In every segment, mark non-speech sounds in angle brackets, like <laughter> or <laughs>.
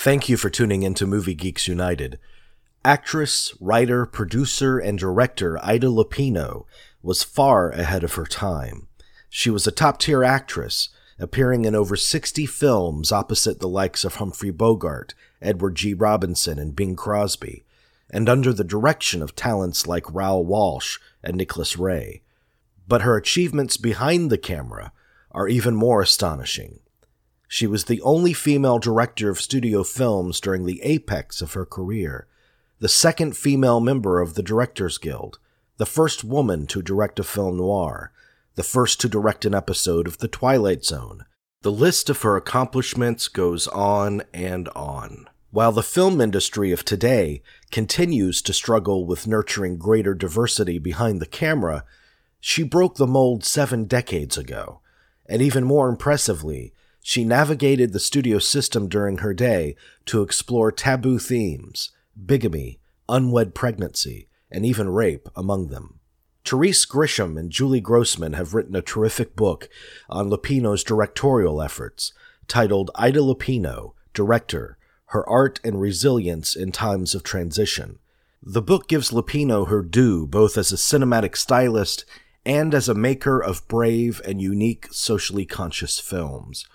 Thank you for tuning in to Movie Geeks United. Actress, writer, producer, and director Ida Lupino was far ahead of her time. She was a top tier actress, appearing in over 60 films opposite the likes of Humphrey Bogart, Edward G. Robinson, and Bing Crosby, and under the direction of talents like Raoul Walsh and Nicholas Ray. But her achievements behind the camera are even more astonishing. She was the only female director of studio films during the apex of her career, the second female member of the Directors Guild, the first woman to direct a film noir, the first to direct an episode of The Twilight Zone. The list of her accomplishments goes on and on. While the film industry of today continues to struggle with nurturing greater diversity behind the camera, she broke the mold seven decades ago. And even more impressively, she navigated the studio system during her day to explore taboo themes bigamy, unwed pregnancy, and even rape among them. Therese Grisham and Julie Grossman have written a terrific book on Lupino's directorial efforts, titled Ida Lupino, Director Her Art and Resilience in Times of Transition. The book gives Lupino her due both as a cinematic stylist and as a maker of brave and unique socially conscious films.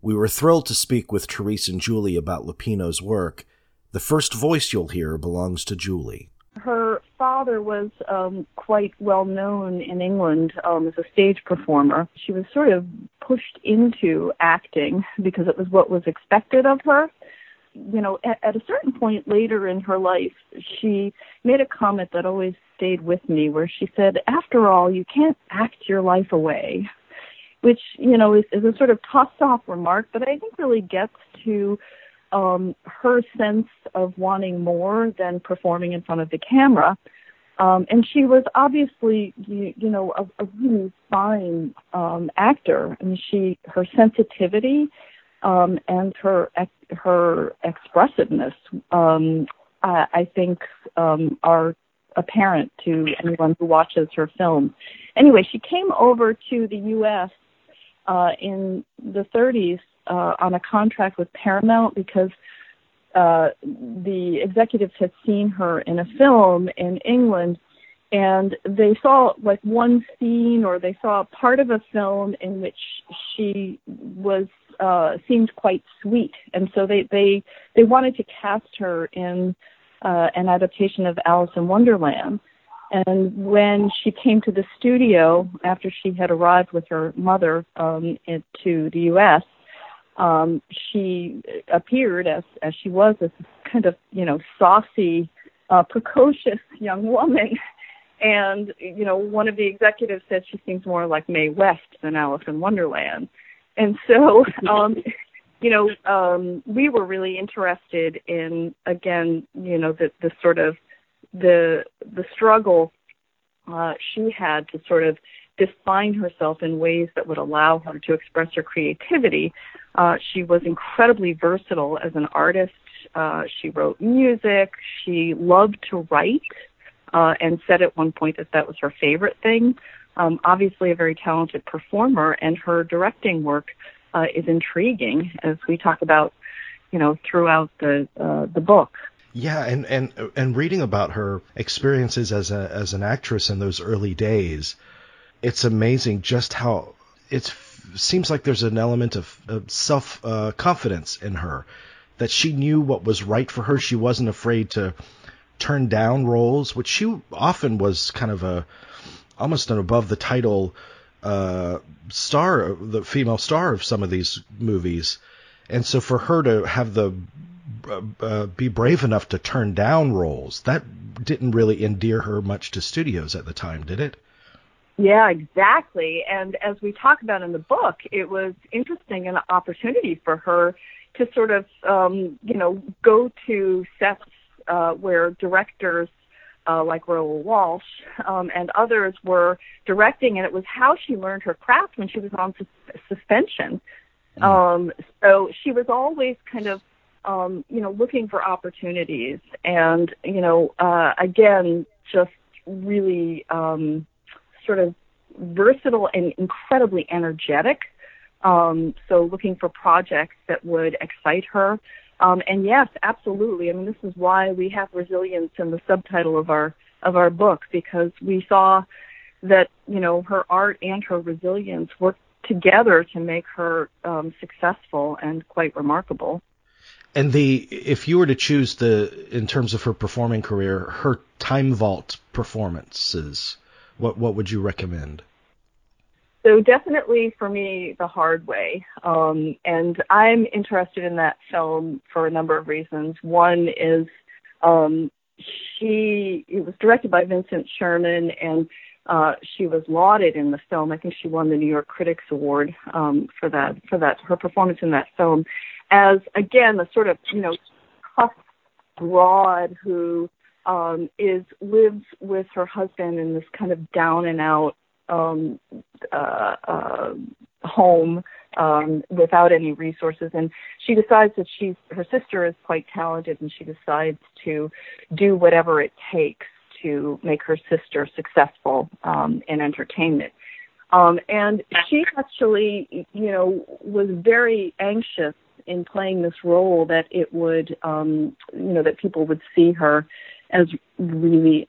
We were thrilled to speak with Therese and Julie about Lupino's work. The first voice you'll hear belongs to Julie. Her father was um, quite well known in England um, as a stage performer. She was sort of pushed into acting because it was what was expected of her. You know, at, at a certain point later in her life, she made a comment that always stayed with me where she said, After all, you can't act your life away which you know is, is a sort of tossed off remark, but I think really gets to um, her sense of wanting more than performing in front of the camera. Um, and she was obviously, you, you know, a, a really fine um, actor. I mean, she her sensitivity um, and her her expressiveness, um, I, I think, um, are apparent to anyone who watches her films. Anyway, she came over to the U.S uh, in the 30s uh, on a contract with Paramount because uh, the executives had seen her in a film in England and they saw like one scene or they saw part of a film in which she was uh seemed quite sweet. And so they they they wanted to cast her in uh an adaptation of Alice in Wonderland and when she came to the studio after she had arrived with her mother um, into the U.S., um, she appeared as as she was as kind of you know saucy, uh, precocious young woman. And you know, one of the executives said she seems more like Mae West than Alice in Wonderland. And so, <laughs> um, you know, um, we were really interested in again, you know, the the sort of the the struggle uh, she had to sort of define herself in ways that would allow her to express her creativity. Uh, she was incredibly versatile as an artist. Uh, she wrote music. She loved to write, uh, and said at one point that that was her favorite thing. Um, obviously, a very talented performer, and her directing work uh, is intriguing, as we talk about, you know, throughout the uh, the book. Yeah, and, and and reading about her experiences as a as an actress in those early days, it's amazing just how it seems like there's an element of, of self uh, confidence in her that she knew what was right for her. She wasn't afraid to turn down roles, which she often was kind of a almost an above the title uh, star, the female star of some of these movies. And so for her to have the uh, uh, be brave enough to turn down roles. That didn't really endear her much to studios at the time, did it? Yeah, exactly. And as we talk about in the book, it was interesting an opportunity for her to sort of, um, you know, go to sets uh, where directors uh, like Raoul Walsh um, and others were directing, and it was how she learned her craft when she was on sus- suspension. Mm. Um, so she was always kind of um, you know, looking for opportunities and, you know, uh, again, just really um, sort of versatile and incredibly energetic. Um, so looking for projects that would excite her. Um, and yes, absolutely. I mean, this is why we have resilience in the subtitle of our of our book because we saw that you know her art and her resilience worked together to make her um, successful and quite remarkable. And the if you were to choose the in terms of her performing career, her time vault performances, what what would you recommend? So definitely for me, The Hard Way. Um, and I'm interested in that film for a number of reasons. One is um, she it was directed by Vincent Sherman and uh, she was lauded in the film. I think she won the New York Critics Award um, for that for that her performance in that film, as again the sort of you know tough broad who um, is lives with her husband in this kind of down and out um, uh, uh, home um, without any resources. And she decides that she's her sister is quite talented, and she decides to do whatever it takes to make her sister successful um, in entertainment. Um, and she actually, you know, was very anxious in playing this role that it would, um, you know, that people would see her as really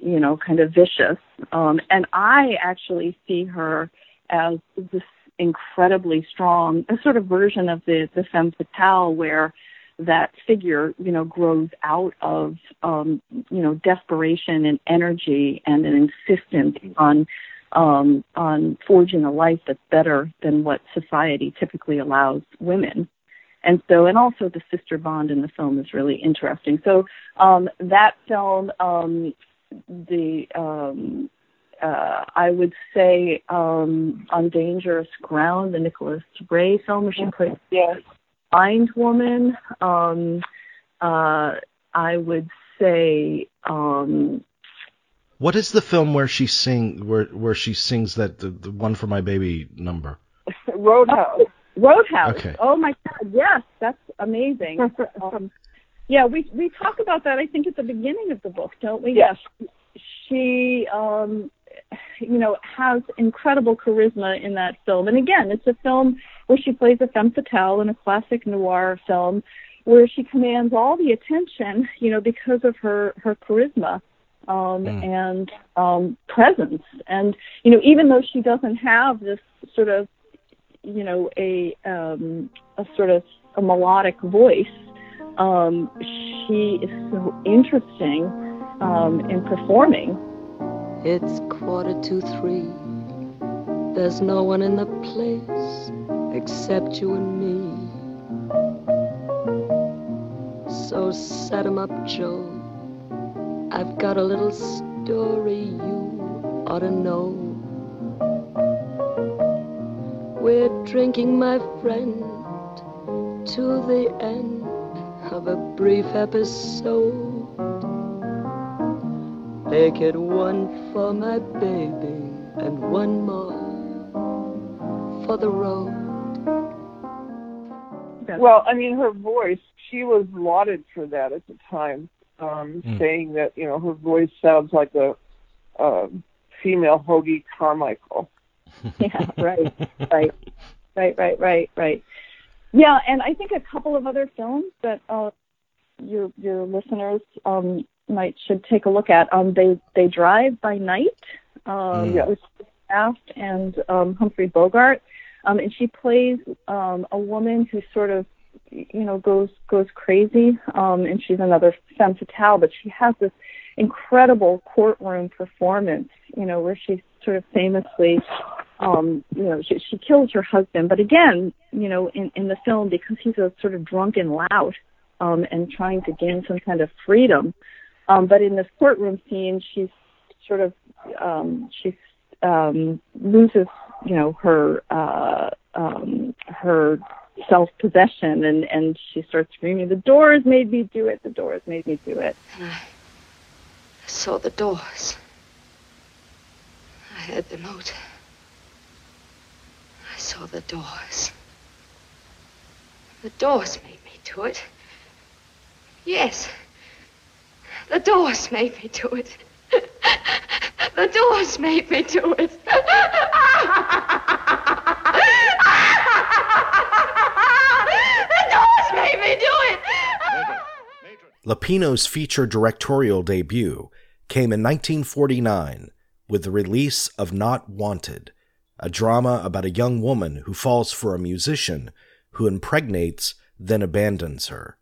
you know, kind of vicious. Um, and I actually see her as this incredibly strong, a sort of version of the, the femme fatale where that figure, you know, grows out of, um, you know, desperation and energy and an insistence on, um, on forging a life that's better than what society typically allows women. And so, and also the sister bond in the film is really interesting. So, um, that film, um, the um, uh, I would say um, on dangerous ground, the Nicholas Ray film, she plays yes. Blind woman. Um, uh, I would say. Um, what is the film where she sing where where she sings that the, the one for my baby number? <laughs> Roadhouse. Roadhouse. Okay. Oh my God! Yes, that's amazing. <laughs> um, yeah, we we talk about that. I think at the beginning of the book, don't we? Yes. She, um, you know, has incredible charisma in that film. And again, it's a film where she plays a femme fatale in a classic noir film, where she commands all the attention, you know, because of her her charisma um, mm. and um, presence. And you know, even though she doesn't have this sort of, you know, a um, a sort of a melodic voice um, she is so interesting um, in performing. It's quarter to three. There's no one in the place except you and me. So set 'em up, Joe. I've got a little story you ought to know. We're drinking, my friend, to the end of a brief episode. Make it one for my baby and one more for the road. Well, I mean, her voice, she was lauded for that at the time, um, mm. saying that, you know, her voice sounds like a, a female Hoagy Carmichael. <laughs> yeah, right, right, right, right, right, right. Yeah, and I think a couple of other films that uh, your your listeners um, might should take a look at. Um, they they drive by night. Um, yeah. With Raft and um, Humphrey Bogart, um, and she plays um, a woman who sort of you know goes goes crazy, um, and she's another femme fatale, but she has this incredible courtroom performance, you know, where she sort of famously um, you know, she, she kills her husband. But again, you know, in, in the film, because he's a sort of drunken lout um, and trying to gain some kind of freedom. Um, but in this courtroom scene, she's sort of um, she um, loses, you know, her uh, um, her self possession, and and she starts screaming, "The doors made me do it! The doors made me do it!" And I saw the doors. I heard the note I saw the doors. The doors made me do it. Yes. The doors made me do it. <laughs> The doors made me do it. Lupino's feature directorial debut came in 1949 with the release of Not Wanted, a drama about a young woman who falls for a musician who impregnates, then abandons her.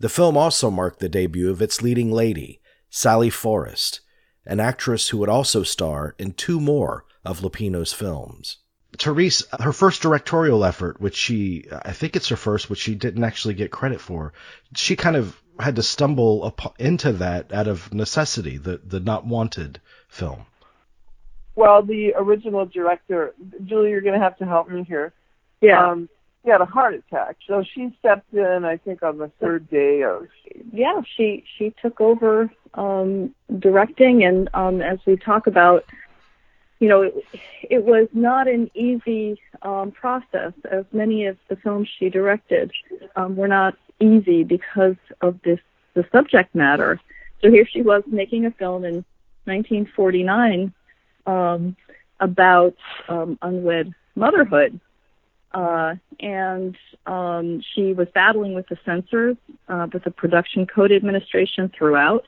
The film also marked the debut of its leading lady, Sally Forrest, an actress who would also star in two more of Lupino's films. Therese, her first directorial effort, which she, I think it's her first, which she didn't actually get credit for, she kind of had to stumble into that out of necessity, the, the Not Wanted film. Well, the original director, Julie, you're going to have to help me here. Yeah. Um, he had a heart attack, so she stepped in. I think on the third day of. Yeah, she she took over um, directing, and um, as we talk about, you know, it, it was not an easy um, process. As many of the films she directed um, were not easy because of this the subject matter. So here she was making a film in 1949 um, about um, unwed motherhood. Uh, and um, she was battling with the censors, uh, with the production code administration throughout,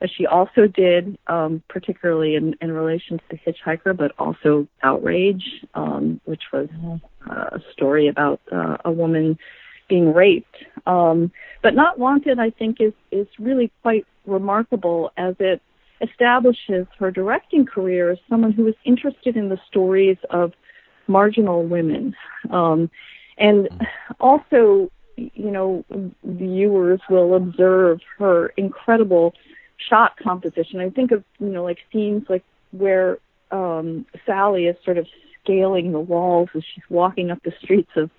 as she also did, um, particularly in, in relation to the hitchhiker, but also outrage, um, which was uh, a story about uh, a woman being raped. Um, but not wanted, I think, is is really quite remarkable as it establishes her directing career as someone who is interested in the stories of marginal women. Um, and also, you know, viewers will observe her incredible shot composition. I think of, you know, like scenes like where um, Sally is sort of scaling the walls as she's walking up the streets of,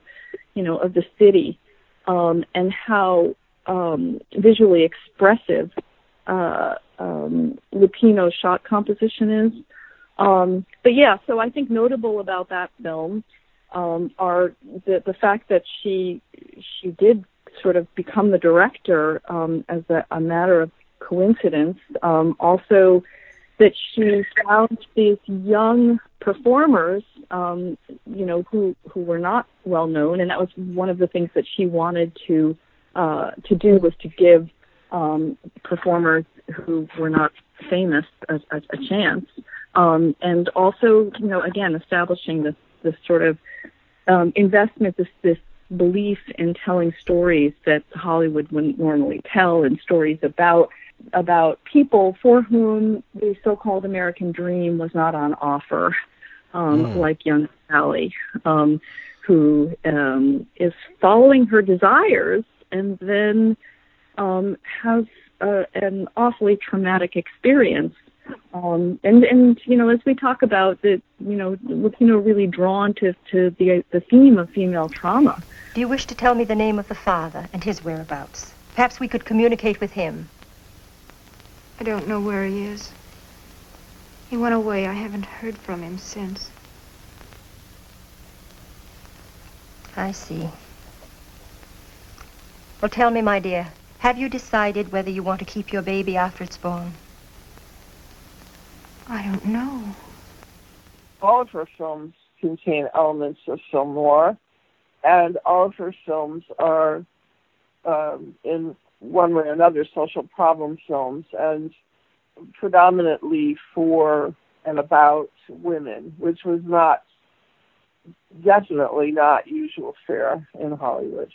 you know, of the city, um, and how um, visually expressive uh, um, Lupino's shot composition is. Um, but yeah, so I think notable about that film um, are the the fact that she she did sort of become the director um, as a, a matter of coincidence. Um, also, that she found these young performers, um, you know, who who were not well known, and that was one of the things that she wanted to uh, to do was to give um, performers who were not famous a, a, a chance, um, and also, you know, again, establishing this this sort of um, investment, this this belief in telling stories that Hollywood wouldn't normally tell, and stories about about people for whom the so-called American dream was not on offer, um, mm. like young Sally, um, who um, is following her desires and then um, has uh, an awfully traumatic experience. Um, and and you know, as we talk about the you know, Lupino really drawn to to the the theme of female trauma. Do you wish to tell me the name of the father and his whereabouts? Perhaps we could communicate with him. I don't know where he is. He went away. I haven't heard from him since. I see. Well, tell me, my dear, have you decided whether you want to keep your baby after it's born? I don't know. All of her films contain elements of film noir, and all of her films are, um, in one way or another, social problem films, and predominantly for and about women, which was not, definitely not usual fare in Hollywood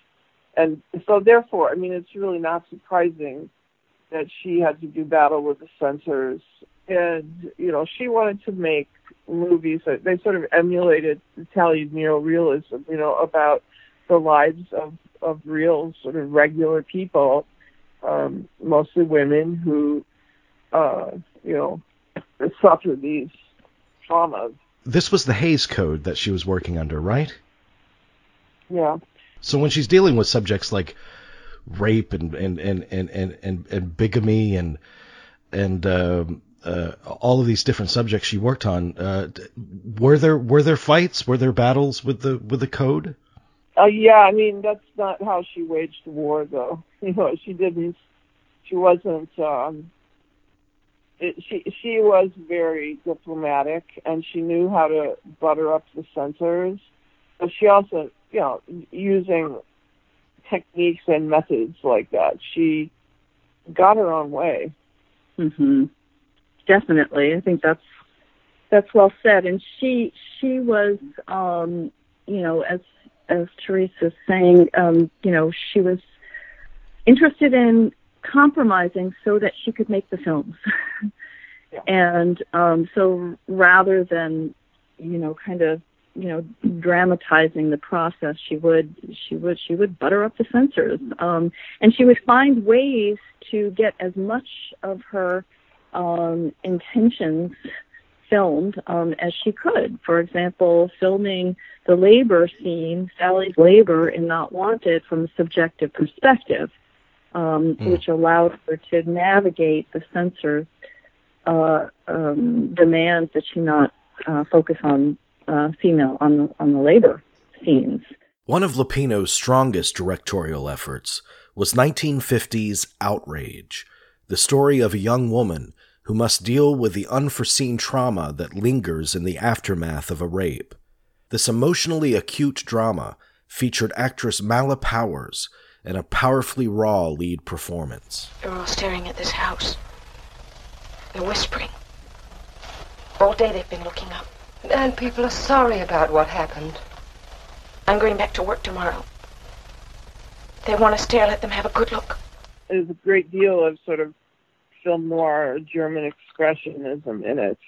and so therefore, I mean, it's really not surprising that she had to do battle with the censors. And you know, she wanted to make movies that they sort of emulated Italian neorealism, you know, about the lives of of real sort of regular people, um, mostly women who, uh, you know, suffer these traumas. This was the Hays Code that she was working under, right? Yeah. So when she's dealing with subjects like rape and and and and and, and, and bigamy and and um, uh, all of these different subjects she worked on, uh, were there were there fights? Were there battles with the with the code? Uh, yeah, I mean that's not how she waged war, though. <laughs> You know, she didn't. She wasn't. Um, it, she she was very diplomatic, and she knew how to butter up the censors. But she also you know, using techniques and methods like that. She got her own way. hmm Definitely, I think that's that's well said. And she she was, um, you know, as as Teresa Teresa's saying, um, you know, she was interested in compromising so that she could make the films. Yeah. <laughs> And um, so rather than, you know, kind of, you know, dramatizing the process, she would she would she would butter up the censors, um, and she would find ways to get as much of her um, intentions filmed um, as she could. For example, filming the labor scene, Sally's labor in Not Wanted from a subjective perspective, um, Mm. which allowed her to navigate the censors' uh, um, demands that she not uh, focus on uh, female on the, on the labor scenes. One of Lupino's strongest directorial efforts was 1950's Outrage, the story of a young woman who must deal with the unforeseen trauma that lingers in the aftermath of a rape. This emotionally acute drama featured actress Mala Powers in a powerfully raw lead performance. They're all staring at this house. They're whispering. All day they've been looking up. And people are sorry about what happened. I'm going back to work tomorrow. They want to stare, let them have a good look. There's a great deal of sort of film noir German expressionism in it.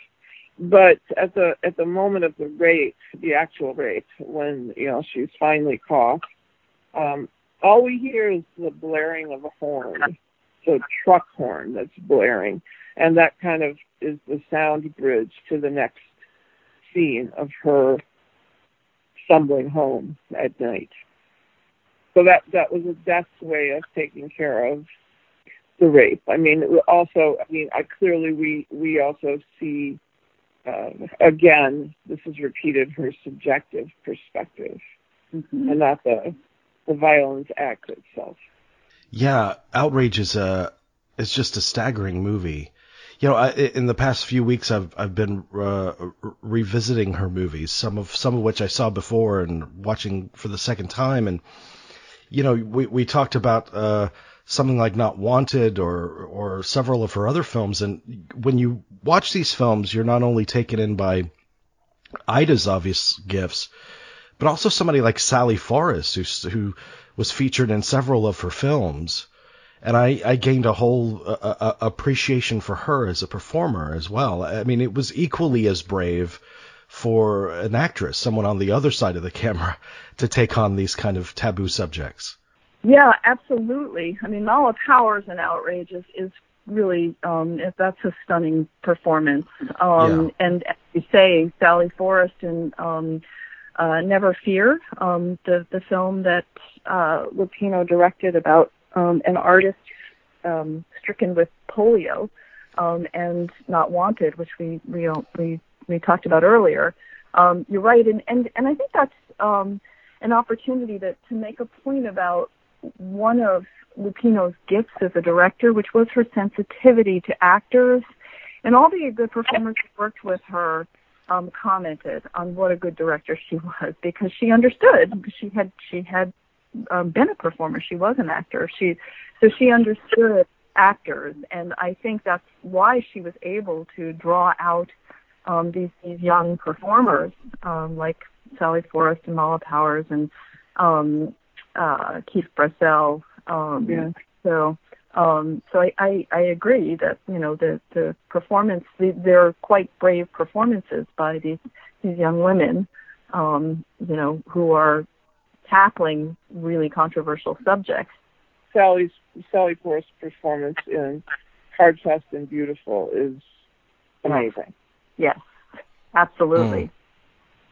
But at the at the moment of the rape, the actual rape, when you know she's finally caught, um, all we hear is the blaring of a horn, the truck horn that's blaring, and that kind of is the sound bridge to the next scene of her stumbling home at night. So that that was a deft way of taking care of the rape. I mean, also, I mean, I clearly we we also see uh, again. This is repeated her subjective perspective, Mhm. and not the the violence act itself. Yeah, Outrage is a is just a staggering movie. You know, I, in the past few weeks, I've I've been uh, revisiting her movies, some of some of which I saw before and watching for the second time. And you know, we we talked about uh, something like Not Wanted or or several of her other films. And when you watch these films, you're not only taken in by Ida's obvious gifts, but also somebody like Sally Forrest, who who was featured in several of her films, and I, I gained a whole uh, uh, appreciation for her as a performer as well. I mean, it was equally as brave for an actress, someone on the other side of the camera, <laughs> to take on these kind of taboo subjects. Yeah, absolutely. I mean, Mala Powers in Outrage is, is really um, that's a stunning performance. Um, And as you say, Sally Forrest in um, uh, Never Fear, um, the the film that uh, Lupino directed about um, an artist um, stricken with polio um, and not wanted, which we we we we talked about earlier. Um, you're right, and and and I think that's um, an opportunity to to make a point about one of Lupino's gifts as a director, which was her sensitivity to actors. And all the good performers who worked with her um, commented on what a good director she was because she understood. She had she had um, been a performer. She was an actor. She so she understood actors, and I think that's why she was able to draw out um, these these young performers um, like Sally Forrest and Mala Powers and um, uh, Keefe Brasselle. Um, Yeah. So, um, so I, I, I agree that you know the the performance the, they're quite brave performances by these these young women, um, you know, who are tackling really controversial subjects. Sally's Sally Forrest's performance in Hard Fast and Beautiful is amazing. Yes, absolutely.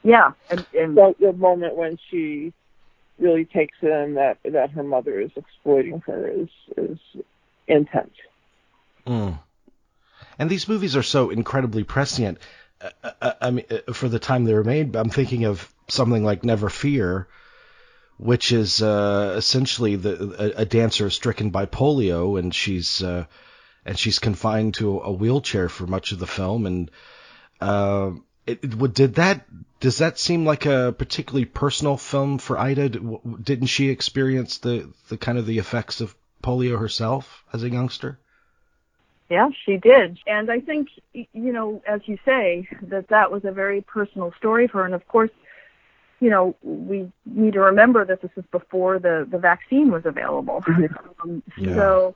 Yeah, and, and So the moment when she really takes in that that her mother is exploiting her is is intense. Mm. And these movies are so incredibly prescient. Uh, uh, I mean, uh, for the time they were made, I'm thinking of something like Never Fear, which is uh, essentially the a, a dancer stricken by polio, and she's uh, and she's confined to a wheelchair for much of the film, and uh, it, it, did that does that seem like a particularly personal film for Ida? Didn't she experience the the kind of the effects of polio herself as a youngster? Yeah, she did. And I think, you know, as you say, that that was a very personal story for her. And of course, you know, we need to remember that this is before the, the vaccine was available. <laughs> Um, yeah. So,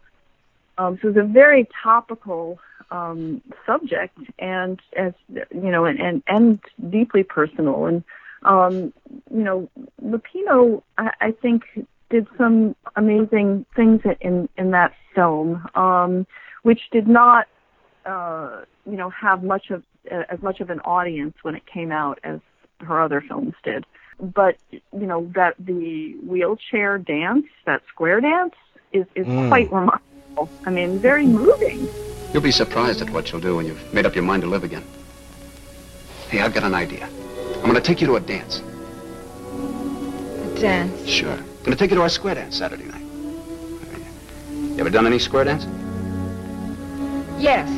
um, so it's a very topical um, subject, and as you know, and and, and deeply personal. And um, you know, Lupino, I, I think, did some amazing things in in that film, um, which did not, uh, you know, have much of uh, as much of an audience when it came out as her other films did. But you know that the wheelchair dance, that square dance, is is mm. quite remarkable. I mean, very moving. You'll be surprised at what you'll do when you've made up your mind to live again. Hey, I've got an idea. I'm going to take you to a dance. A dance? Sure. I'm going to take you to our square dance Saturday night. You ever done any square dance? Yes.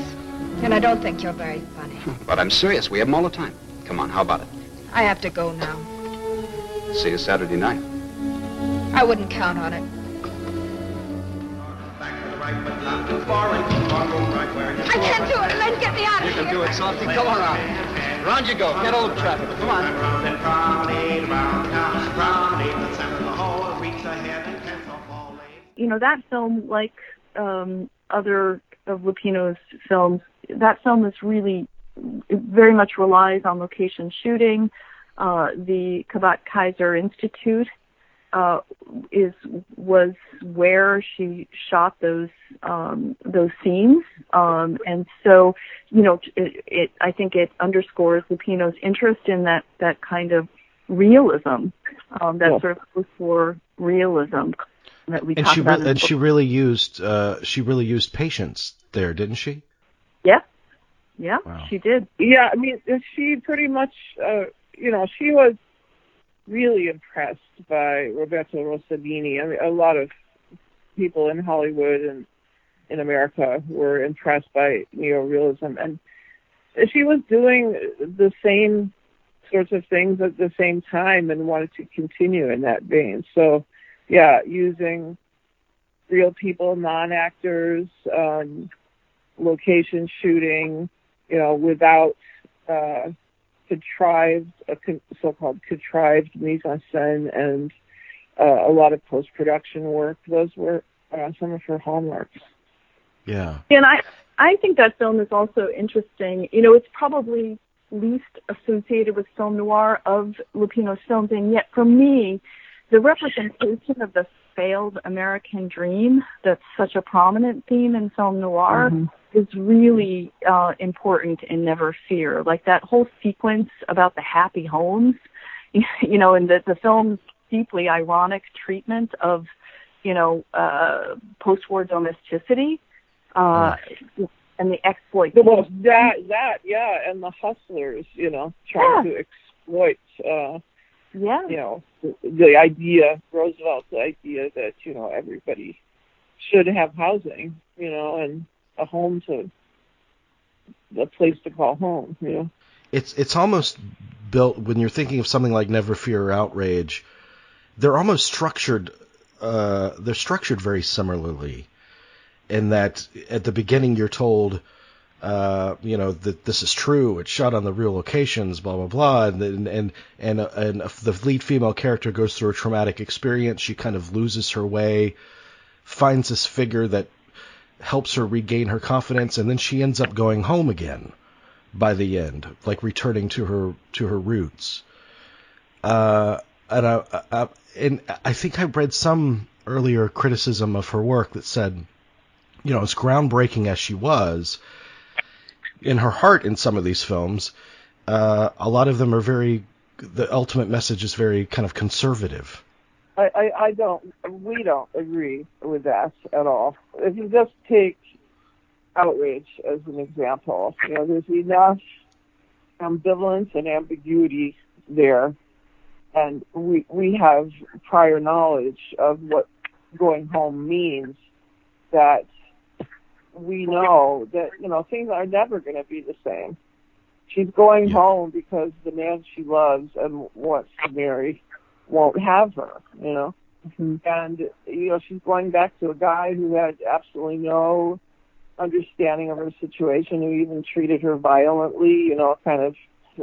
And I don't think you're very funny. <laughs> But I'm serious. We have them all the time. Come on, how about it? I have to go now. See you Saturday night. I wouldn't count on it. I can't do it. Len, get me out of here. You can do it, Softy. Come around. Round you go. Get old traffic. Come on. You know, that film, like um, other of Lupino's films, that film is really, very much relies on location shooting. Uh, the Cabot Kaiser Institute uh, is was where she shot those um, those scenes, um, and so you know it, it. I think it underscores Lupino's interest in that that kind of realism, um, that sort of post-war realism that we and she. Re- and she really used uh, she really used patients there, didn't she? Yeah, yeah, wow. she did. Yeah, I mean, she pretty much, uh, you know, she was really impressed by Roberto Rossellini. I mean, a lot of people in Hollywood and in America were impressed by neorealism, and she was doing the same sorts of things at the same time and wanted to continue in that vein. So, yeah, using real people, non-actors, um, location shooting, you know, without uh, contrived, a con- so-called contrived mise en scène and uh, a lot of post-production work. Those were uh, some of her hallmarks. Yeah. And I, I think that film is also interesting. You know, it's probably least associated with film noir of Lupino's films, and yet for me, the representation of the failed American dream that's such a prominent theme in film noir mm-hmm is really uh, important in Never Fear. Like that whole sequence about the happy homes, <laughs> you know, and the, the film's deeply ironic treatment of, you know, uh, post-war domesticity, uh, and the exploit. Well, that, that, yeah, and the hustlers, you know, trying yeah. to exploit, uh, yeah, you know, the, the idea, Roosevelt's idea that, you know, everybody should have housing, you know, and a home to a place to call home. You know, it's it's almost built when you're thinking of something like Never Fear or Outrage. They're almost structured. Uh, they're structured very similarly, in that at the beginning you're told. Uh, you know that this is true. It's shot on the real locations, blah blah blah, and and and and, uh, and the lead female character goes through a traumatic experience. She kind of loses her way, finds this figure that helps her regain her confidence, and then she ends up going home again by the end, like returning to her to her roots. Uh, and I, I, and I think I read some earlier criticism of her work that said, you know, as groundbreaking as she was, in her heart in some of these films, uh, a lot of them are very. The ultimate message is very kind of conservative. I, I, I don't, we don't agree with that at all. If you just take outrage as an example, you know, there's enough ambivalence and ambiguity there, and we we have prior knowledge of what going home means that we know that you know things are never going to be the same she's going home because the man she loves and wants to marry won't have her. You know, Mhm. and you know she's going back to a guy who had absolutely no understanding of her situation, who even treated her violently. You know, kind of.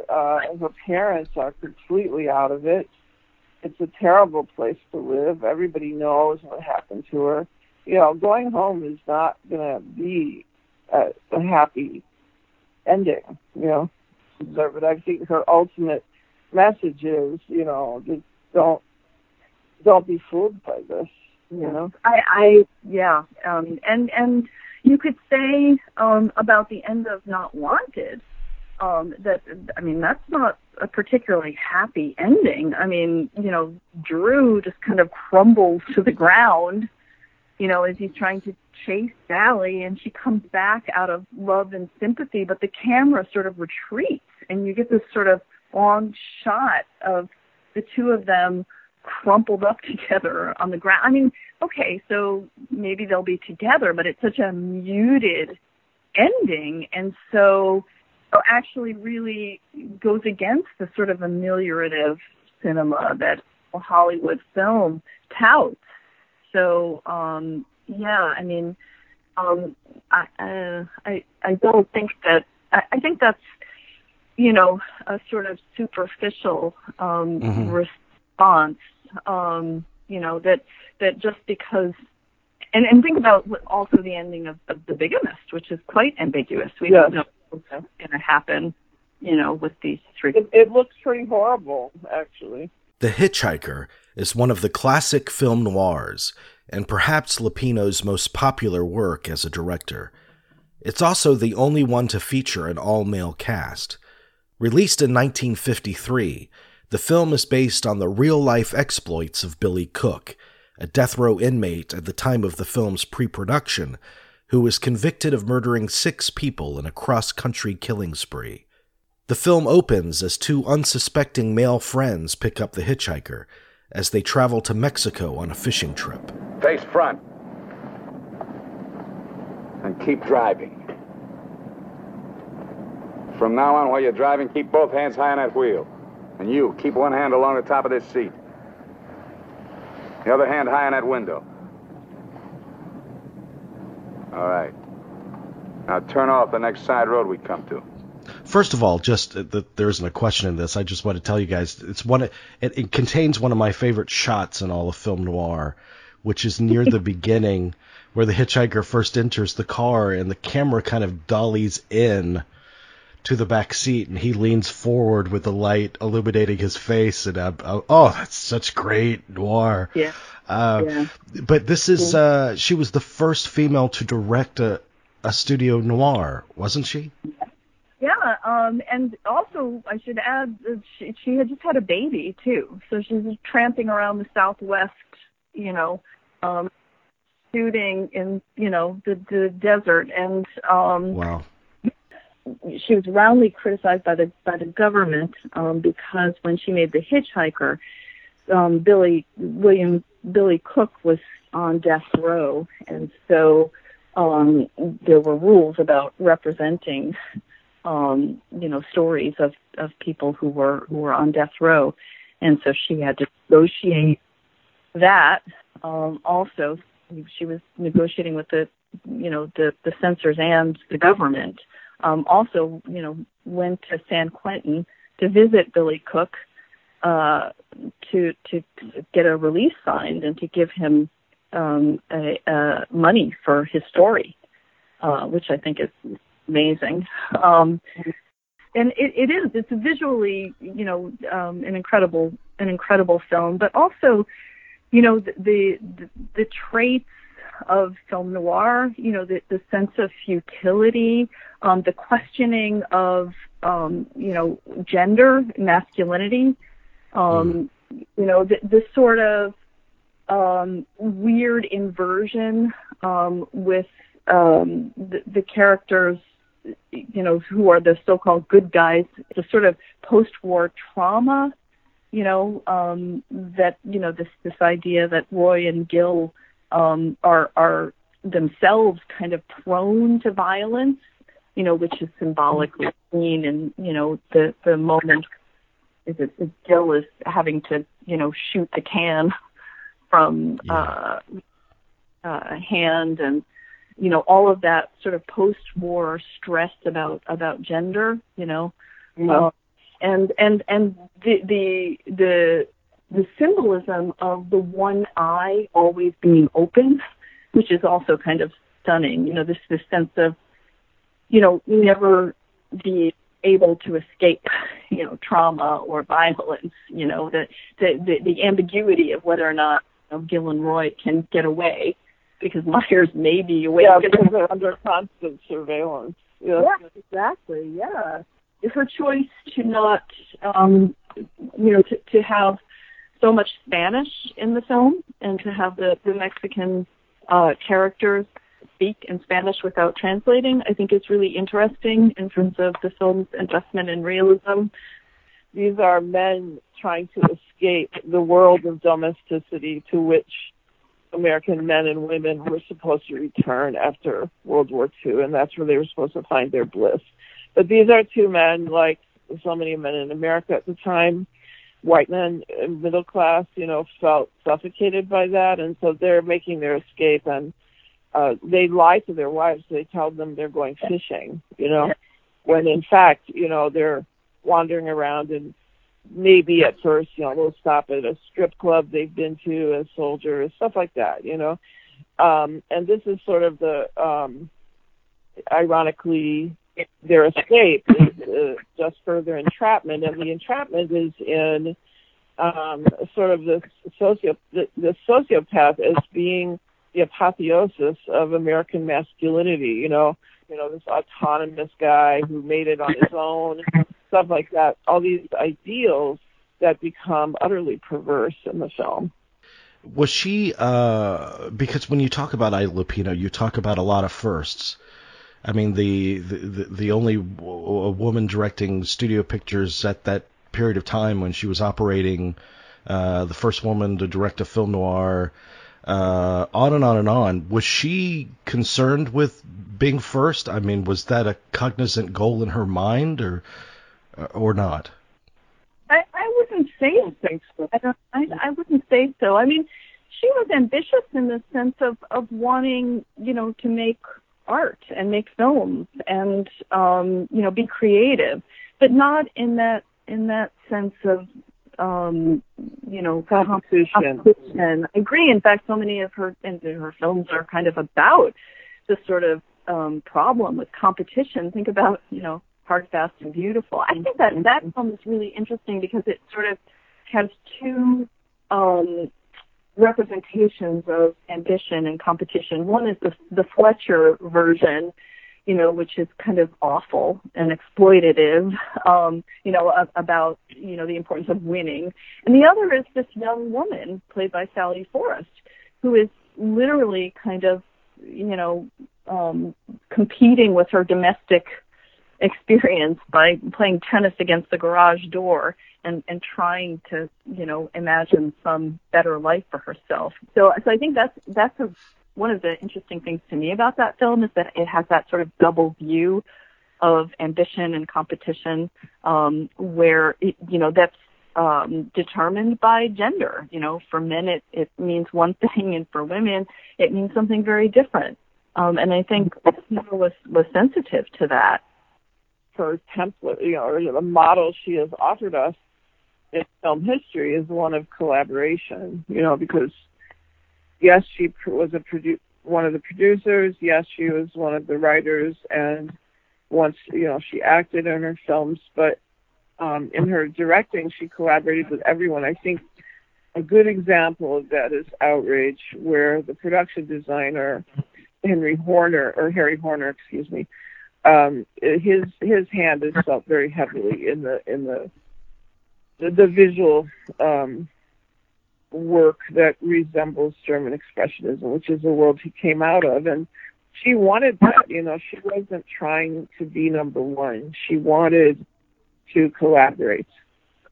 Uh, her parents are completely out of it. It's a terrible place to live. Everybody knows what happened to her. You know, going home is not going to be a, a happy ending. You know, but I think her ultimate message is, you know, just don't don't be fooled by this. You know. I, I yeah, um, and and you could say um, about the end of Not Wanted um, that I mean that's not a particularly happy ending. I mean, you know, Drew just kind of crumbles to the ground, you know, as he's trying to chase Sally, and she comes back out of love and sympathy, but the camera sort of retreats, and you get this sort of long shot of the two of them crumpled up <laughs> together on the ground. I mean, okay, so maybe they'll be together, but it's such a muted ending, and so actually really goes against the sort of ameliorative cinema that Hollywood film touts. So um, yeah, I mean, um, I, uh, I I don't think that I, I think that's you know a sort of superficial um, Mhm. response. Um, you know that that just because. And, and think about what- also the ending of, of The Bigamist, which is quite ambiguous. We Yes. don't know what's going to happen, you know, with these three. It, it looks pretty horrible, actually. The Hitchhiker is one of the classic film noirs and perhaps Lupino's most popular work as a director. It's also the only one to feature an all male cast. Released in 1953, the film is based on the real life exploits of Billy Cook, a death row inmate at the time of the film's pre production, who was convicted of murdering six people in a cross country killing spree. The film opens as two unsuspecting male friends pick up the hitchhiker as they travel to Mexico on a fishing trip. Face front. And keep driving. From now on, while you're driving, keep both hands high on that wheel. And you, keep one hand along the top of this seat. The other hand high on that window. All right. Now turn off the next side road we come to. First of all, just that there isn't a question in this. I just want to tell you guys it's one. It, it contains one of my favorite shots in all of film noir, which is near the <laughs> beginning where the hitchhiker first enters the car and the camera kind of dollies in to the back seat and he leans forward with the light illuminating his face and uh, uh, oh that's such great noir Yeah. uh, Yeah. but this is uh, she was the first female to direct a, a studio noir wasn't she Yeah, um, and also I should add that she, she had just had a baby too, so she's tramping around the Southwest, you know, um, shooting in you know the the desert, and um, wow. she was roundly criticized by the by the government um, because when she made The Hitchhiker, um, Billy William Billy Cook was on death row, and so um, there were rules about representing, um, you know, stories of of people who were who were on death row, and so she had to negotiate that. Um, also, she was negotiating with the, you know, the the censors and the government um, also, you know, went to San Quentin to visit Billy Cook uh, to to get a release signed and to give him um, a, a money for his story, uh, which I think is amazing. Um, and it, it is it's visually, you know, um, an incredible an incredible film, but also, you know, the the, the traits of film noir, you know, the, the sense of futility, um, the questioning of, um, you know, gender, masculinity, um, you know, the, this sort of um, weird inversion um, with um, the, the characters, you know, who are the so-called good guys, the sort of post-war trauma, you know, um, that, you know, this, this idea that Roy and Gil um, are are themselves kind of prone to violence, you know, which is symbolically seen in, you know, the the moment is it is Gil is having to, you know, shoot the can <laughs> from uh, uh, hand and you know all of that sort of post-war stress about about gender you know Yeah. uh, and and and the the the the symbolism of the one eye always being open which is also kind of stunning you know this this sense of you know never be able to escape you know trauma or violence you know the the the, the ambiguity of whether or not you know, Gil and Roy can get away because Myers may be away Yeah, because they're under constant surveillance. Yeah. yeah, exactly. Yeah, her choice to not, um, you know, to, to have so much Spanish in the film and to have the the Mexican uh, characters speak in Spanish without translating, I think is really interesting in terms of the film's investment in realism. These are men trying to escape the world of domesticity to which American men and women were supposed to return after World War II, and that's where they were supposed to find their bliss. But these are two men, like so many men in America at the time, white men, middle class, you know, felt suffocated by that, and so they're making their escape, and uh, they lie to their wives. They tell them they're going fishing, you know, when in fact, you know, they're wandering around and maybe at first, you know, they'll stop at a strip club they've been to as soldiers, stuff like that, you know. Um, and this is sort of the, um, ironically, their escape is uh, just further entrapment, and the entrapment is in um, sort of the socio the, the sociopath as being the apotheosis of American masculinity. You know, you know this autonomous guy who made it on his own, stuff like that. All these ideals that become utterly perverse in the film. Was she uh because when you talk about Ida Lupino, you talk about a lot of firsts. I mean, the the the, only w- woman directing studio pictures at that period of time when she was operating, uh, the first woman to direct a film noir, uh, on and on and on. Was she concerned with being first? I mean, was that a cognizant goal in her mind, or or not? I, I wouldn't say so. I, don't, I, I wouldn't say so. I mean, she was ambitious in the sense of of wanting, you know, to make art and make films and um, you know be creative, but not in that in that sense of um, you know Competition. competition. I agree. In fact, so many of her and her films are kind of about this sort of um, problem with competition. Think about you know Hard, Fast, and Beautiful. I think that that film is really interesting because it sort of has two um, representations of ambition and competition. One is the the Fletcher version, you know, which is kind of awful and exploitative, um, you know, a, about you know the importance of winning, and the other is this young woman played by Sally Forrest, who is literally kind of you know um, competing with her domestic experience by playing tennis against the garage door and and trying to you know imagine some better life for herself. So so i think that's that's a, one of the interesting things to me about that film is that it has that sort of double view of ambition and competition um where it, you know that's um determined by gender. You know for men it it means one <laughs> thing and for women it means something very different. Um and i think Lupino was was sensitive to that her template, you know, or the model she has offered us in film history is one of collaboration. You know, because yes, she was a produ- one of the producers. Yes, she was one of the writers, and once you know she acted in her films, but um, in her directing, she collaborated with everyone. I think a good example of that is Outrage, where the production designer Henry Horner or Harry Horner, excuse me, um, his his hand is felt very heavily in the in the the, the visual um, work that resembles German expressionism, which is the world he came out of, and she wanted that. You know, she wasn't trying to be number one. She wanted to collaborate.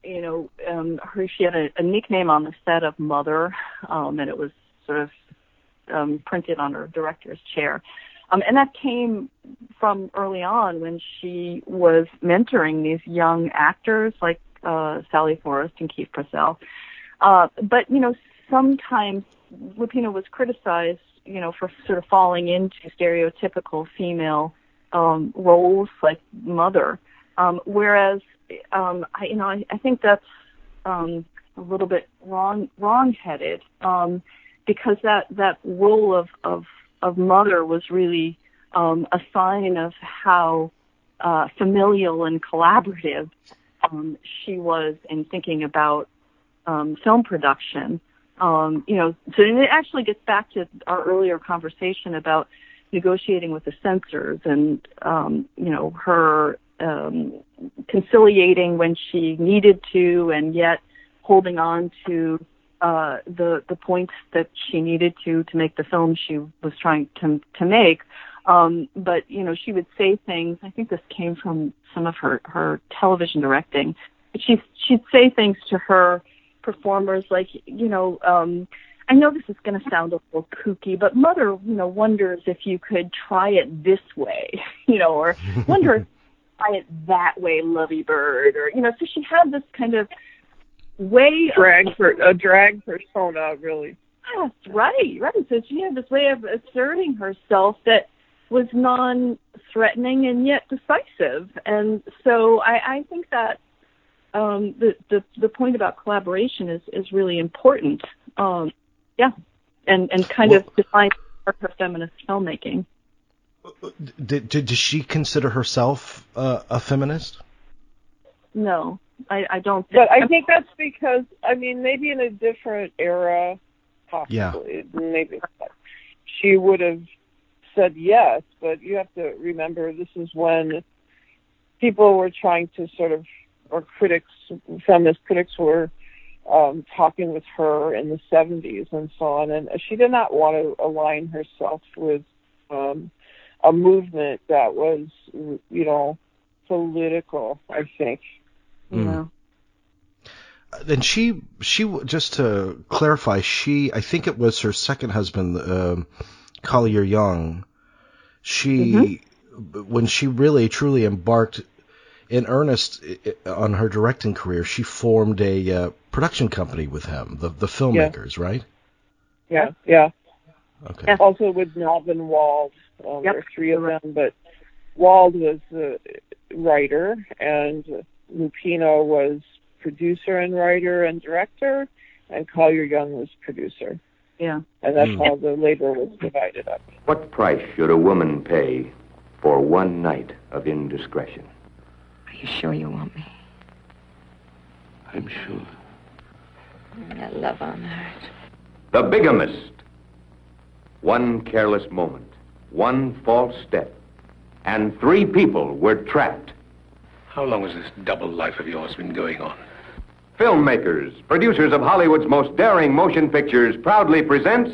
You know, um, her she had a, a nickname on the set of Mother, um, and it was sort of um, printed on her director's chair. Um, and that came from early on when she was mentoring these young actors like uh, Sally Forrest and Keefe Brasselle. Uh, but you know, sometimes Lupino was criticized, you know, for sort of falling into stereotypical female um, roles like mother. Um, whereas, um, I, you know, I, I think that's um, a little bit wrong, wrong-headed, um, because that that role of of of mother was really um, a sign of how uh, familial and collaborative um, she was in thinking about um, film production. Um, you know, so it actually gets back to our earlier conversation about negotiating with the censors and um, you know her um, conciliating when she needed to, and yet holding on to uh, the the points that she needed to to make the film she was trying to to make. Um, but you know, she would say things. I think this came from some of her her television directing. But she she'd say things to her performers like, you know, um, I know this is going to sound a little kooky, but Mother, you know, wonders if you could try it this way, <laughs> you know, or wonder if try it that way, Lovey Bird, or you know. So she had this kind of way drag of, for a drag persona, really. Yes, right, right. So she had this way of asserting herself that was non-threatening and yet decisive, and so I, I think that um, the, the the point about collaboration is is really important. Um, yeah, and and kind Well- of define her feminist filmmaking. Did, did does she consider herself uh, a feminist? No, I, I don't. Think, But I think that's because I mean maybe in a different era, possibly maybe she would have said yes. But you have to remember this is when people were trying to sort of, or critics, feminist critics were um, talking with her in the 70s and so on, and she did not want to align herself with um, a movement that was, you know, political. I think. Hmm. Yeah. And she she just to clarify, she I think it was her second husband, um, Collier Young. She when she really truly embarked in earnest i- i- on her directing career, she formed a uh, production company with him, the the filmmakers, right? Yeah, yeah. Okay. Yes. Also with Melvin Wald. Um, Yep. There are three of them, but Wald was the writer, and Lupino was producer and writer and director, and Collier Young was producer. Yeah. And that's Hmm. how the labor was divided up. What price should a woman pay for one night of indiscretion? Are you sure you want me? I'm sure. That love on earth. The bigamist. One careless moment, one false step, and three people were trapped. How long has this double life of yours been going on? Filmmakers, producers of Hollywood's most daring motion pictures, proudly presents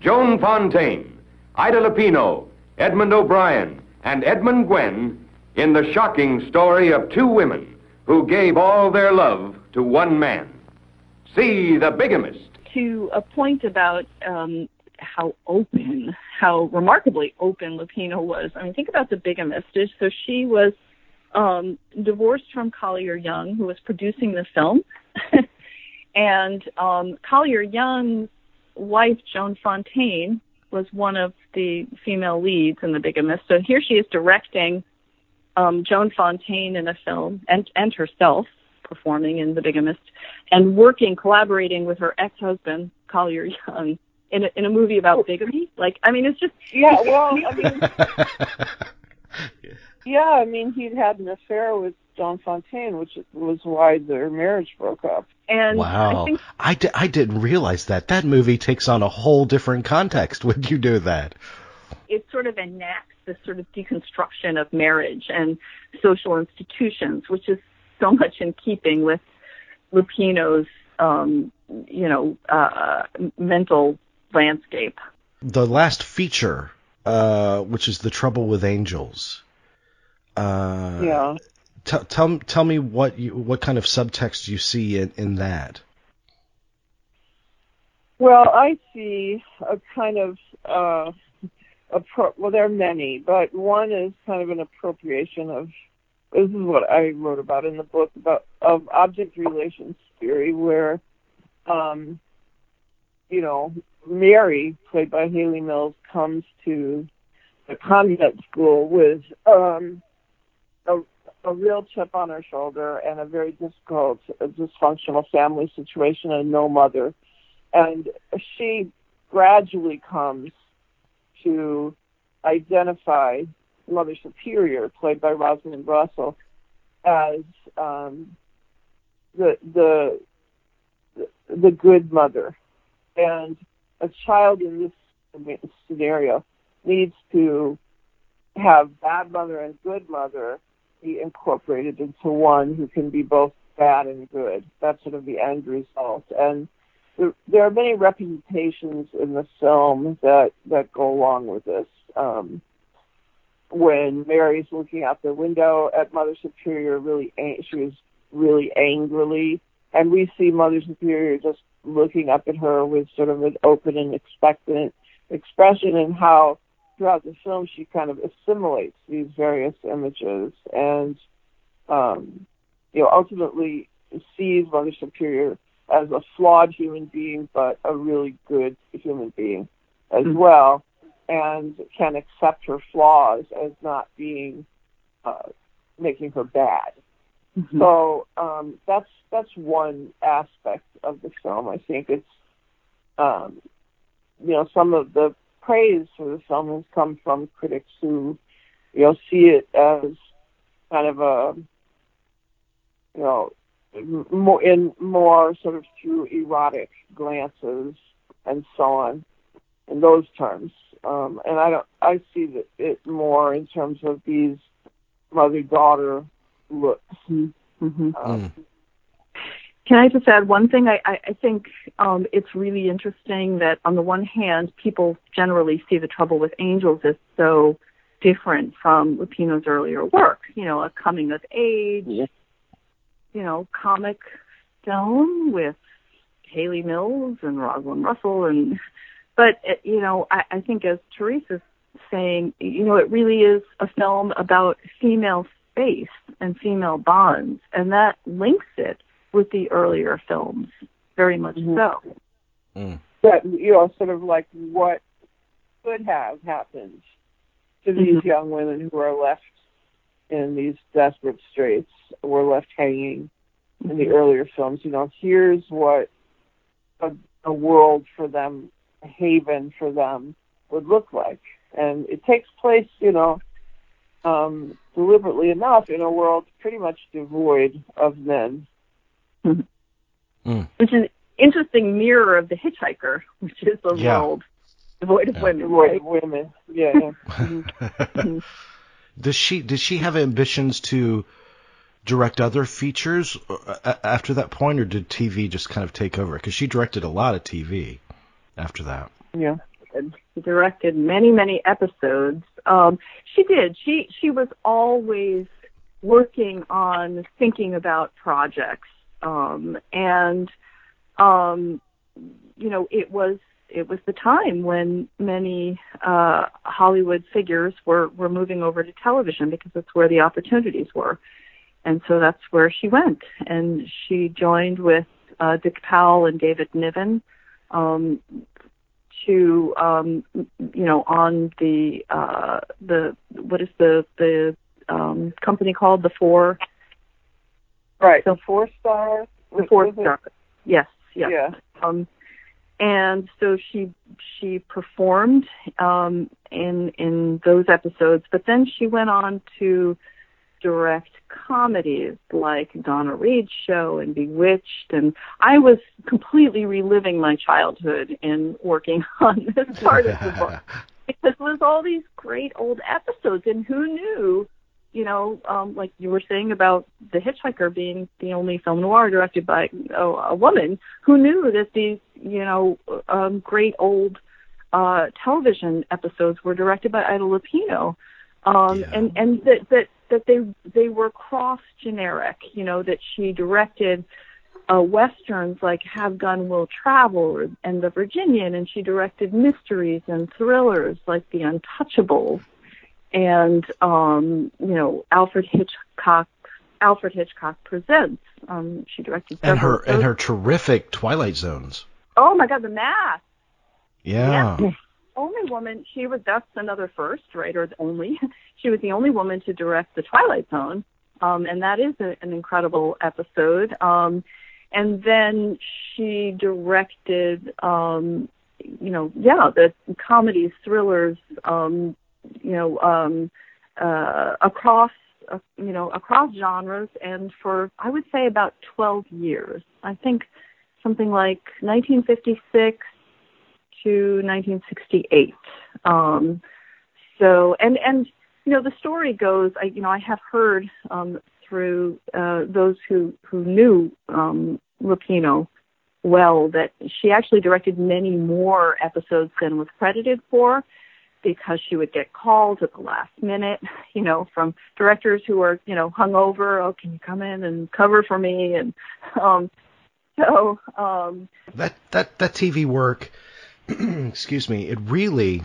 Joan Fontaine, Ida Lupino, Edmund O'Brien, and Edmund Gwenn in the shocking story of two women who gave all their love to one man. See The Bigamist. To a point about um, how open, how remarkably open Lupino was. I mean, think about the bigamist. So she was um, divorced from Collier Young, who was producing the film, <laughs> and um, Collier Young's wife, Joan Fontaine, was one of the female leads in The Bigamist. So here she is directing um, Joan Fontaine in a film, and and herself performing in The Bigamist, and working, collaborating with her ex-husband Collier Young in a, in a movie about bigamy. Like, I mean, it's just Yeah, well, <laughs> I mean, <laughs> yeah, I mean, he'd had an affair with Joan Fontaine, which was why their marriage broke up. and Wow, I, di- I didn't realize that. That movie takes on a whole different context when you do that. it sort of enacts this sort of deconstruction of marriage and social institutions, which is so <laughs> much in keeping with Lupino's, um, you know, uh, mental landscape. the last feature, uh, which is the Trouble with Angels. Uh, Yeah. T- tell tell me what you what kind of subtext you see in, in that. Well, I see a kind of uh, appro- well, there are many, but one is kind of an appropriation of. This is what I wrote about in the book about of object relations theory, where, um, you know, Mary, played by Hayley Mills, comes to the convent school with um, a, a real chip on her shoulder and a very difficult, a dysfunctional family situation and no mother. And she gradually comes to identify Mother Superior, played by Rosalind Russell, as um, the the the good mother, and a child in this scenario needs to have bad mother and good mother be incorporated into one who can be both bad and good. That's sort of the end result. And there, there are many representations in the film that that go along with this. Um, when Mary's looking out the window at Mother Superior, really she was really angrily, and we see Mother Superior just looking up at her with sort of an open and expectant expression, and how throughout the film she kind of assimilates these various images and um, you know ultimately sees Mother Superior as a flawed human being but a really good human being as mm-hmm. well and can accept her flaws as not being uh, making her bad. Mm-hmm. So um, that's that's one aspect of the film. I think it's um, you know some of the praise for the film has come from critics who, you know, see it as kind of a, you know, more in more sort of through erotic glances and so on, in those terms. Um, and I don't, I see that it more in terms of these mother-daughter looks. Mm-hmm. Um, mm. Can I just add one thing? I, I, I think um, it's really interesting that, on the one hand, people generally see the trouble with angels as so different from Lupino's earlier work. You know, a coming of age, yeah. you know, comic film with Hayley Mills and Rosalind Russell, and but uh, you know, I, I think as Teresa's saying, you know, it really is a film about female space and female bonds, and that links it with the earlier films, very much mm-hmm. so. Mm. That you know, sort of like what could have happened to these mm-hmm. young women who are left in these desperate straits, were left hanging in the mm-hmm. earlier films. You know, here's what a, a world for them, a haven for them, would look like, and it takes place, you know, um, deliberately enough in a world pretty much devoid of men mm. which is an interesting mirror of the hitchhiker, which is a yeah. world devoid of yeah. women. Devoid right? of women. Yeah. <laughs> mm-hmm. does she does she have ambitions to direct other features uh, after that point, or did TV just kind of take over? Because she directed a lot of TV after that. Yeah. She directed many, many episodes. Um, she did. She she was always working on thinking about projects um, and um, you know it was it was the time when many uh, Hollywood figures were were moving over to television because that's where the opportunities were, and so that's where she went, and she joined with uh, Dick Powell and David Niven. Um, to um you know on the uh the what is the the um company called the four Right. The four star. The four star. Yes. Yeah. yeah. Um, and so she she performed um, in in those episodes, but then she went on to direct comedies like Donna Reed's show and Bewitched, and I was completely reliving my childhood in working <laughs> on this part of the book <laughs> because it was all these great old episodes, and who knew you know, um, like you were saying about The Hitchhiker being the only film noir directed by a, a woman, who knew that these, you know, um, great old uh, television episodes were directed by Ida Lupino, um, yeah. and and that that that they they were cross generic, you know, that she directed uh, westerns like Have Gun Will Travel and The Virginian, and she directed mysteries and thrillers like The Untouchables, and um, you know Alfred Hitchcock. Alfred Hitchcock Presents. Um, she directed and her and her terrific Twilight Zones. Oh my God, The Mask. Yeah. Yeah. Only woman. She was. That's another first, right? Or the only. <laughs> She was the only woman to direct The Twilight Zone, um, and that is a, an incredible episode. Um, and then she directed, um, you know, yeah, the comedies, thrillers, um, you know, um, uh, across, uh, you know, across genres, and for I would say about 12 years. I think something like 1956 to 1968. Um, so, and and you know, the story goes. I you know, I have heard um, through uh, those who who knew um, Lupino well that she actually directed many more episodes than was credited for because she would get calls at the last minute, you know, from directors who are, you know, hungover. Oh, can you come in and cover for me? And um, so um, that that that TV work, <clears throat> excuse me, it really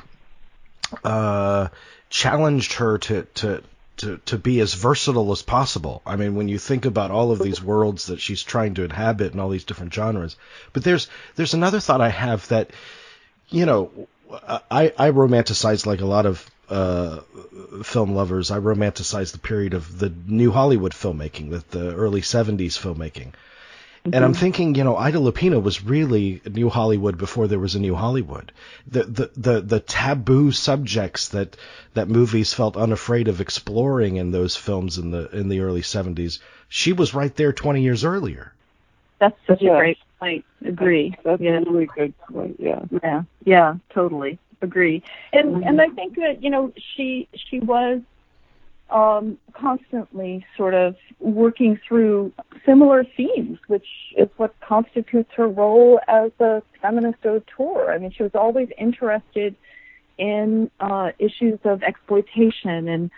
uh, challenged her to to. To, to be as versatile as possible. I mean, when you think about all of these worlds that she's trying to inhabit and all these different genres, but there's there's another thought I have that, you know, I I romanticize like a lot of uh, film lovers. I romanticize the period of the new Hollywood filmmaking, the, the early '70s filmmaking. And I'm thinking, you know, Ida Lupino was really new Hollywood before there was a new Hollywood. The, the the the taboo subjects that that movies felt unafraid of exploring in those films in the in the early 70s, she was right there 20 years earlier. That's such Yes. a great point. Agree. That's yeah. a really good point. Yeah. Yeah. Yeah. Totally agree. And Mhm. and I think that you know she she was um, constantly sort of working through similar themes, which is what constitutes her role as a feminist auteur. I mean, she was always interested in uh, issues of exploitation and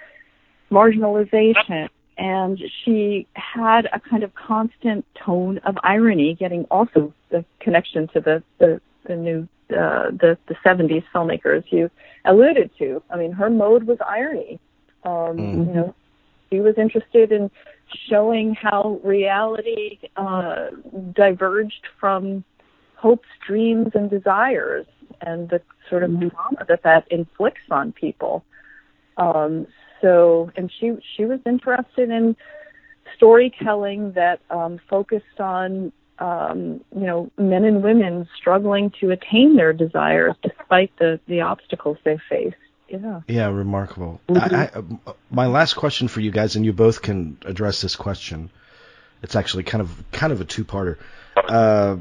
marginalization. And she had a kind of constant tone of irony, getting also the connection to the, the, the new uh, the the 70s filmmakers you alluded to. I mean, her mode was irony. Um, Mm. You know, she was interested in showing how reality uh, diverged from hopes, dreams, and desires, and the sort of trauma that that inflicts on people. Um, so, and she she was interested in storytelling that um, focused on um, you know men and women struggling to attain their desires despite the the obstacles they face. Yeah. Yeah, remarkable. I, I, uh, my last question for you guys, and you both can address this question. It's actually kind of kind of a two-parter. Uh,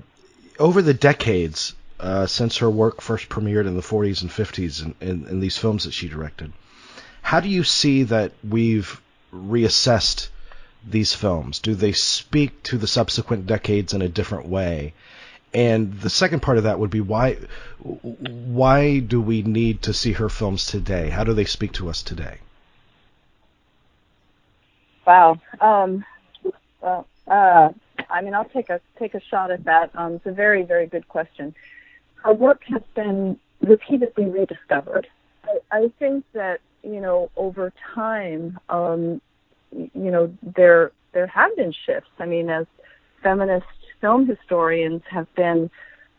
over the decades uh, since her work first premiered in the 40s and 50s in, in, in these films that she directed, how do you see that we've reassessed these films? Do they speak to the subsequent decades in a different way? And the second part of that would be why why do we need to see her films today? How do they speak to us today? Wow. Um, well, uh, I mean, I'll take a take a shot at that. Um, it's a very very good question. Her work has been repeatedly rediscovered. I, I think that you know over time, um, you know there there have been shifts. I mean, as feminist film historians have been.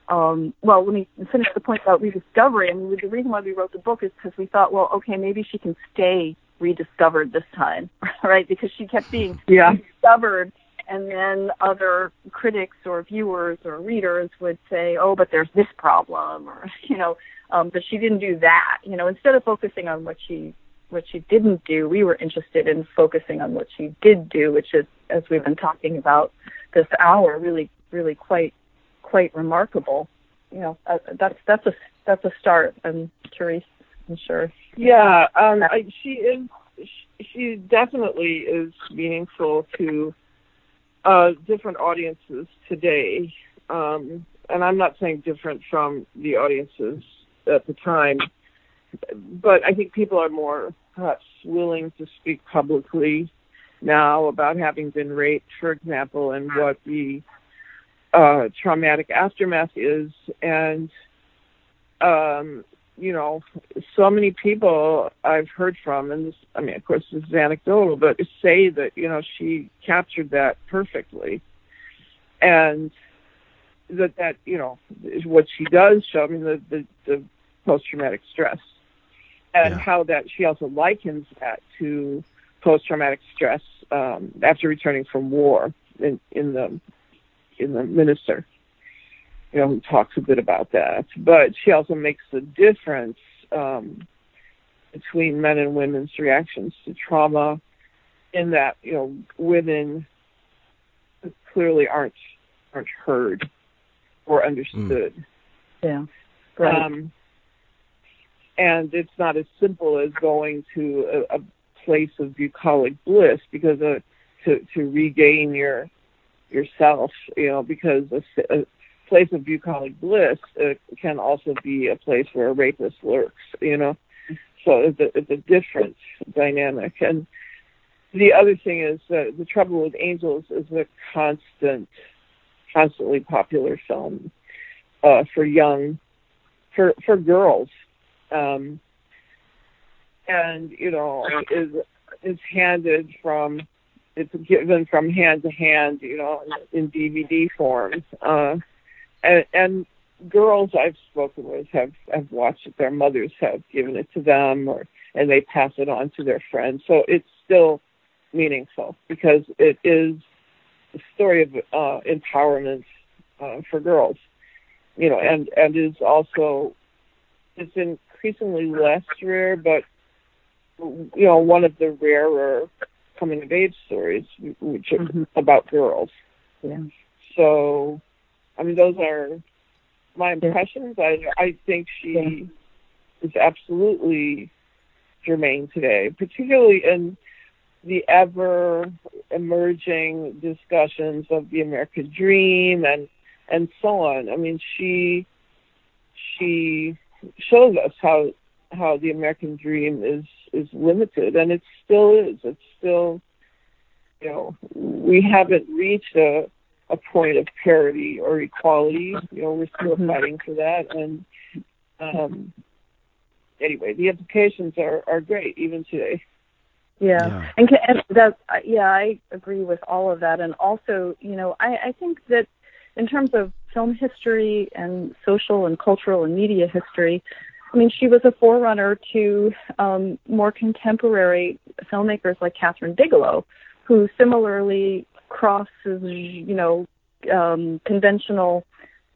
Um, well, let me finish the point about rediscovery. I mean, the reason why we wrote the book is because we thought, well, okay, maybe she can stay rediscovered this time, <laughs> right? Because she kept being Yeah. rediscovered, and then other critics or viewers or readers would say, oh, but there's this problem, or <laughs> you know, um, but she didn't do that. You know, instead of focusing on what she what she didn't do, we were interested in focusing on what she did do, which is, as we've been talking about this hour, really, really quite quite remarkable. You know, uh, that's that's a that's a start. And Therese, I'm sure. Yeah, um, I, she is. She, she definitely is meaningful to uh, different audiences today, um, and I'm not saying different from the audiences at the time, but I think people are more perhaps willing to speak publicly now about having been raped, for example, and what the uh, traumatic aftermath is, and um, you know, so many people I've heard from, and this, I mean, of course, this is anecdotal, but say that you know she captured that perfectly, and that that you know what she does show. I mean, the the, the post traumatic stress, and Yeah. how that she also likens that to post traumatic stress um, after returning from war in in the in the minister you know, who talks a bit about that. But she also makes the difference um, between men and women's reactions to trauma, in that you know women clearly aren't aren't heard or understood. Yeah. Right. Um, and it's not as simple as going to a, a place of bucolic bliss because uh, to to regain your yourself, you know, because a, a place of bucolic bliss uh, can also be a place where a rapist lurks, you know. So it's a, it's a different dynamic. And the other thing is that the trouble with Angels is a constant, constantly popular film uh, for young, for for girls, um, and you know is is handed from it's given from hand to hand, you know, in DVD form. Uh, and, and girls I've spoken with have have watched it. Their mothers have given it to them, or and they pass it on to their friends. So it's still meaningful because it is a story of uh, empowerment uh, for girls. You know, and and is also it's increasingly less rare, but you know, one of the rarer coming of age stories, which are about girls. Yeah. So, I mean, those are my impressions. I I think she is absolutely germane today, particularly in the ever emerging discussions of the American dream and and so on. I mean, she she shows us how how the American dream is is limited, and it still is. It's still, you know, we haven't reached a a point of parity or equality. You know, we're still fighting for that, and um, anyway, the implications are are great even today. Yeah, Yeah. and, ca- and that yeah, I agree with all of that, and also, you know, I, I think that in terms of film history and social and cultural and media history, I mean, she was a forerunner to um, more contemporary filmmakers like Kathryn Bigelow, who similarly crosses, you know, um, conventional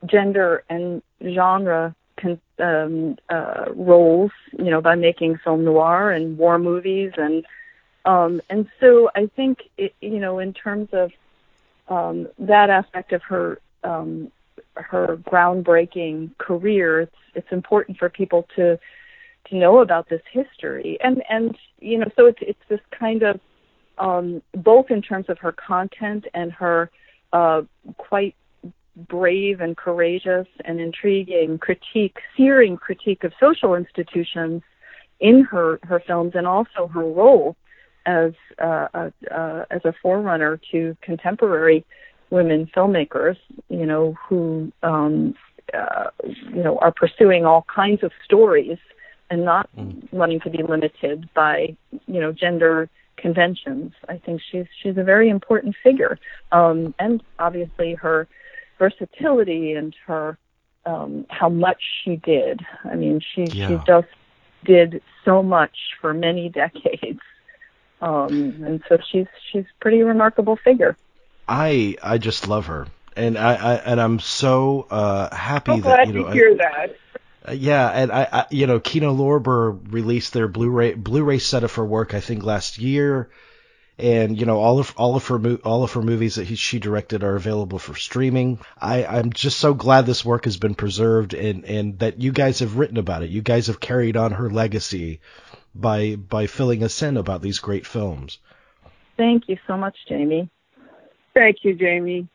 gender and genre con- um, uh, roles, you know, by making film noir and war movies and um, and so I think, it, you know, in terms of um, that aspect of her um, her groundbreaking career, it's it's important for people to to know about this history, and and you know, so it's it's this kind of um, both in terms of her content and her uh, quite brave and courageous and intriguing critique, searing critique of social institutions in her her films, and also her role as uh, a, uh, as a forerunner to contemporary women filmmakers, you know, who um, uh, you know are pursuing all kinds of stories and not wanting to be limited by you know gender conventions. I think she's she's a very important figure, um, and obviously her versatility and her um, how much she did. I mean, she she just did so much for many <laughs> decades, um, and so she's she's a pretty remarkable figure. I I just love her, and I, I and I'm so uh, happy I'm that glad you know. to hear that. Uh, yeah, and I, I, you know, Kino Lorber released their Blu-ray Blu-ray set of her work, I think, last year, and you know, all of all of her all of her movies that he, she directed are available for streaming. I, I'm just so glad this work has been preserved, and and that you guys have written about it. You guys have carried on her legacy by by filling us in about these great films. Thank you so much, Jamie. Thank you, Jamie.